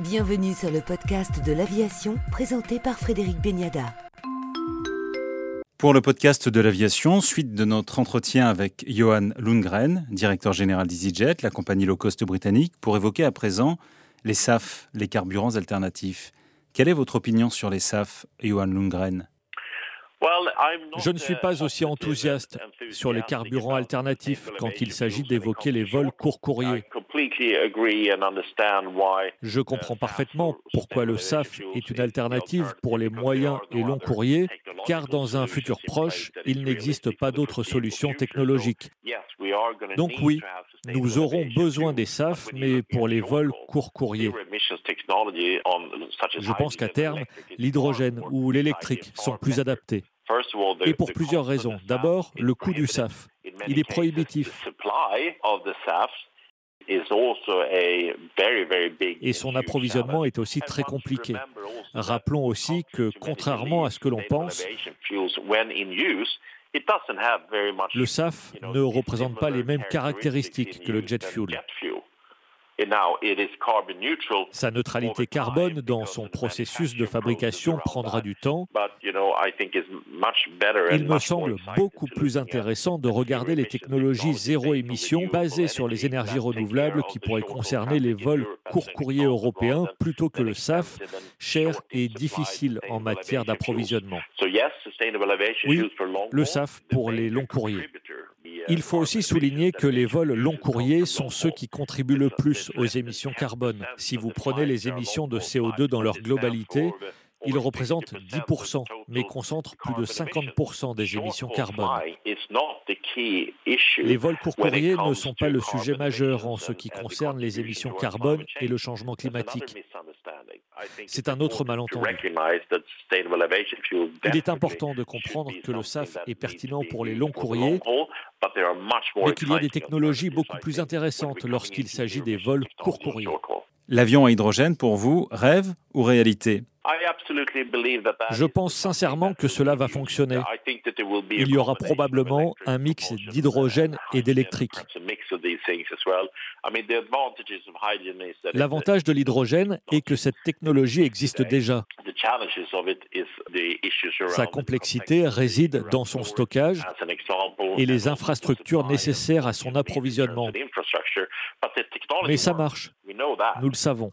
Bienvenue sur le podcast de l'aviation présenté par Frédéric Beniada. Pour le podcast de l'aviation, suite de notre entretien avec Johan Lundgren, directeur général d'EasyJet, la compagnie low cost britannique, pour évoquer à présent les SAF, les carburants alternatifs. Quelle est votre opinion sur les SAF, Johan Lundgren? Je ne suis pas aussi enthousiaste sur les carburants alternatifs quand il s'agit d'évoquer les vols court courriers. Je comprends parfaitement pourquoi le SAF est une alternative pour les moyens et longs courriers, car dans un futur proche, il n'existe pas d'autre solution technologique. Donc oui, nous aurons besoin des SAF, mais pour les vols court courriers. Je pense qu'à terme, l'hydrogène ou l'électrique sont plus adaptés. Et pour plusieurs raisons. D'abord, le coût du SAF. Il est prohibitif. Et son approvisionnement est aussi très compliqué. Rappelons aussi que, contrairement à ce que l'on pense, le SAF ne représente pas les mêmes caractéristiques que le jet fuel. Sa neutralité carbone dans son processus de fabrication prendra du temps. Il me semble beaucoup plus intéressant de regarder les technologies zéro émission basées sur les énergies renouvelables qui pourraient concerner les vols court courriers européens plutôt que le SAF, cher et difficile en matière d'approvisionnement. Oui, le SAF pour les longs courriers. Il faut aussi souligner que les vols long courriers sont ceux qui contribuent le plus aux émissions carbone. Si vous prenez les émissions de CO2 dans leur globalité, ils représentent 10%, mais concentrent plus de 50% des émissions carbone. Les vols courriers ne sont pas le sujet majeur en ce qui concerne les émissions carbone et le changement climatique. C'est un autre malentendu. Il est important de comprendre que le SAF est pertinent pour les longs courriers, mais qu'il y a des technologies beaucoup plus intéressantes lorsqu'il s'agit des vols court courriers. L'avion à hydrogène, pour vous, rêve ou réalité? Je pense sincèrement que cela va fonctionner. Il y aura probablement un mix d'hydrogène et d'électrique. L'avantage de l'hydrogène est que cette technologie existe déjà. Sa complexité réside dans son stockage et les infrastructures nécessaires à son approvisionnement. Mais ça marche. Nous le savons.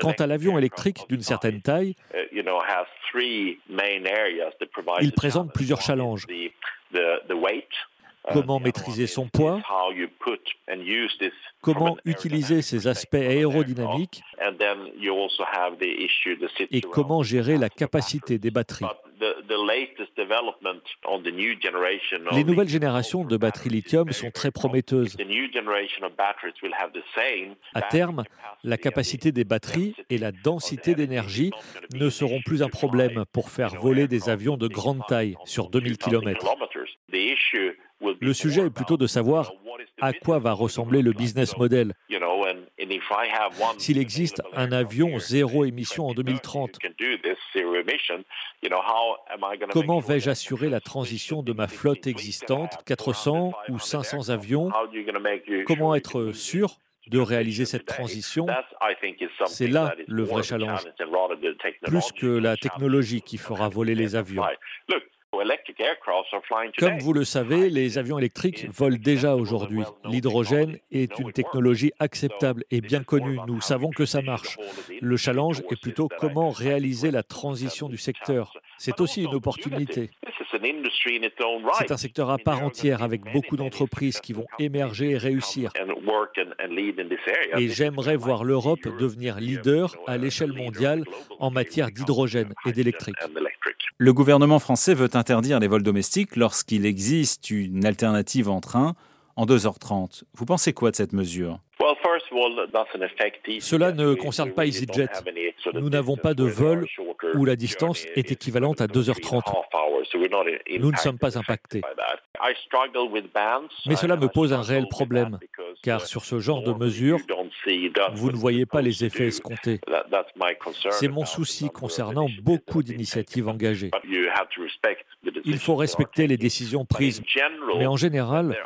Quant à l'avion électrique d'une certaine taille, il présente plusieurs challenges. Comment maîtriser son poids. Comment utiliser ses aspects aérodynamiques. Et comment gérer la capacité des batteries les nouvelles générations de batteries lithium sont très prometteuses. À terme, la capacité des batteries et la densité d'énergie ne seront plus un problème pour faire voler des avions de grande taille sur 2000 km. Le sujet est plutôt de savoir à quoi va ressembler le business model. S'il existe un avion zéro émission en 2030, comment vais-je assurer la transition de ma flotte existante, 400 ou 500 avions Comment être sûr de réaliser cette transition, c'est là le vrai challenge, plus que la technologie qui fera voler les avions. Comme vous le savez, les avions électriques volent déjà aujourd'hui. L'hydrogène est une technologie acceptable et bien connue. Nous savons que ça marche. Le challenge est plutôt comment réaliser la transition du secteur. C'est aussi une opportunité. C'est un secteur à part entière avec beaucoup d'entreprises qui vont émerger et réussir. Et j'aimerais voir l'Europe devenir leader à l'échelle mondiale en matière d'hydrogène et d'électrique. Le gouvernement français veut interdire les vols domestiques lorsqu'il existe une alternative en train en 2h30. Vous pensez quoi de cette mesure? Cela ne concerne pas EasyJet. Nous n'avons pas de vol où la distance est équivalente à 2h30. Nous ne sommes pas impactés. Mais cela me pose un réel problème, car sur ce genre de mesures, vous ne voyez pas les effets escomptés. C'est mon souci concernant beaucoup d'initiatives engagées. Il faut respecter les décisions prises, mais en général,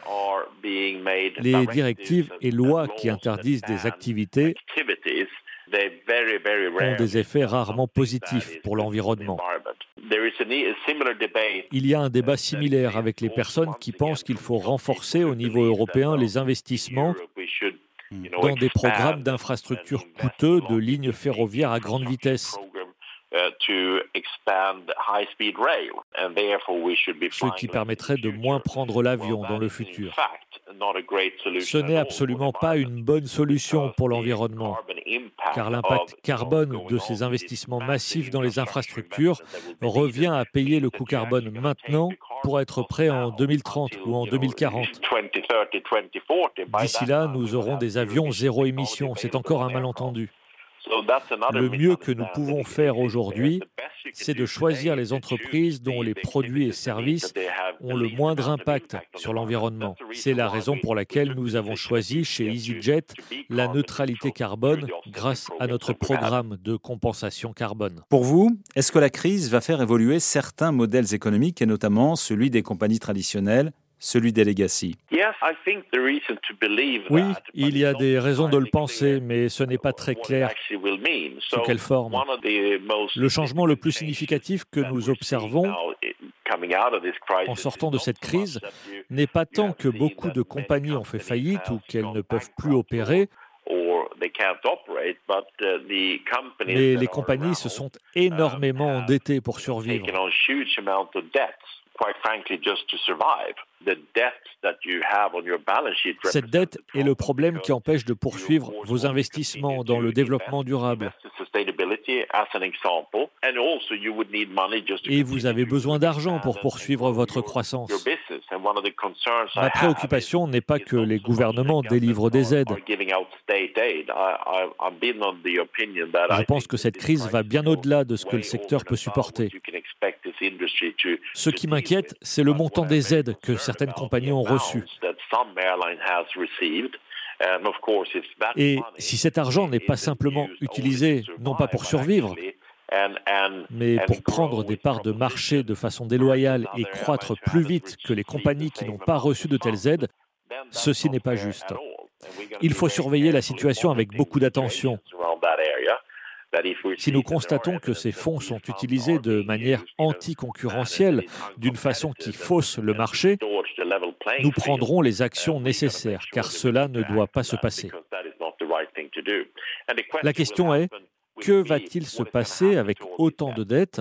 les directives et lois qui interdisent des activités ont des effets rarement positifs pour l'environnement. Il y a un débat similaire avec les personnes qui pensent qu'il faut renforcer au niveau européen les investissements dans des programmes d'infrastructures coûteux de lignes ferroviaires à grande vitesse. Ce qui permettrait de moins prendre l'avion dans le futur. Ce n'est absolument pas une bonne solution pour l'environnement, car l'impact carbone de ces investissements massifs dans les infrastructures revient à payer le coût carbone maintenant pour être prêt en 2030 ou en 2040. D'ici là, nous aurons des avions zéro émission. C'est encore un malentendu. Le mieux que nous pouvons faire aujourd'hui, c'est de choisir les entreprises dont les produits et services ont le moindre impact sur l'environnement. C'est la raison pour laquelle nous avons choisi chez EasyJet la neutralité carbone grâce à notre programme de compensation carbone. Pour vous, est-ce que la crise va faire évoluer certains modèles économiques et notamment celui des compagnies traditionnelles celui des legacy. Oui, il y a des raisons de le penser, mais ce n'est pas très clair sous quelle forme. Le changement le plus significatif que nous observons en sortant de cette crise n'est pas tant que beaucoup de compagnies ont fait faillite ou qu'elles ne peuvent plus opérer, mais les compagnies se sont énormément endettées pour survivre. Cette dette est le problème qui empêche de poursuivre vos investissements dans le développement durable. Et vous avez besoin d'argent pour poursuivre votre croissance. Ma préoccupation n'est pas que les gouvernements délivrent des aides. Je pense que cette crise va bien au-delà de ce que le secteur peut supporter. Ce qui m'inquiète, c'est le montant des aides que certaines compagnies ont reçues. Et si cet argent n'est pas simplement utilisé, non pas pour survivre, mais pour prendre des parts de marché de façon déloyale et croître plus vite que les compagnies qui n'ont pas reçu de telles aides, ceci n'est pas juste. Il faut surveiller la situation avec beaucoup d'attention. Si nous constatons que ces fonds sont utilisés de manière anticoncurrentielle, d'une façon qui fausse le marché, nous prendrons les actions nécessaires, car cela ne doit pas se passer. La question est, que va-t-il se passer avec autant de dettes?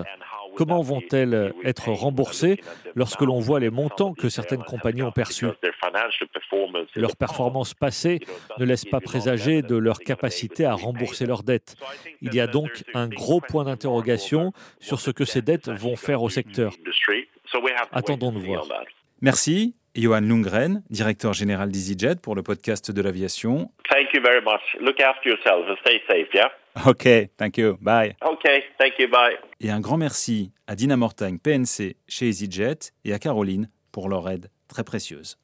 Comment vont-elles être remboursées lorsque l'on voit les montants que certaines compagnies ont perçus Leur performance passée ne laisse pas présager de leur capacité à rembourser leurs dettes. Il y a donc un gros point d'interrogation sur ce que ces dettes vont faire au secteur. Attendons de voir. Merci. Johan Lundgren, directeur général d'EasyJet pour le podcast de l'aviation. Thank you very much. Look after yourself and stay safe, yeah? OK, thank you. Bye. OK, thank you, bye. Et un grand merci à Dina Mortagne, PNC chez EasyJet, et à Caroline pour leur aide très précieuse.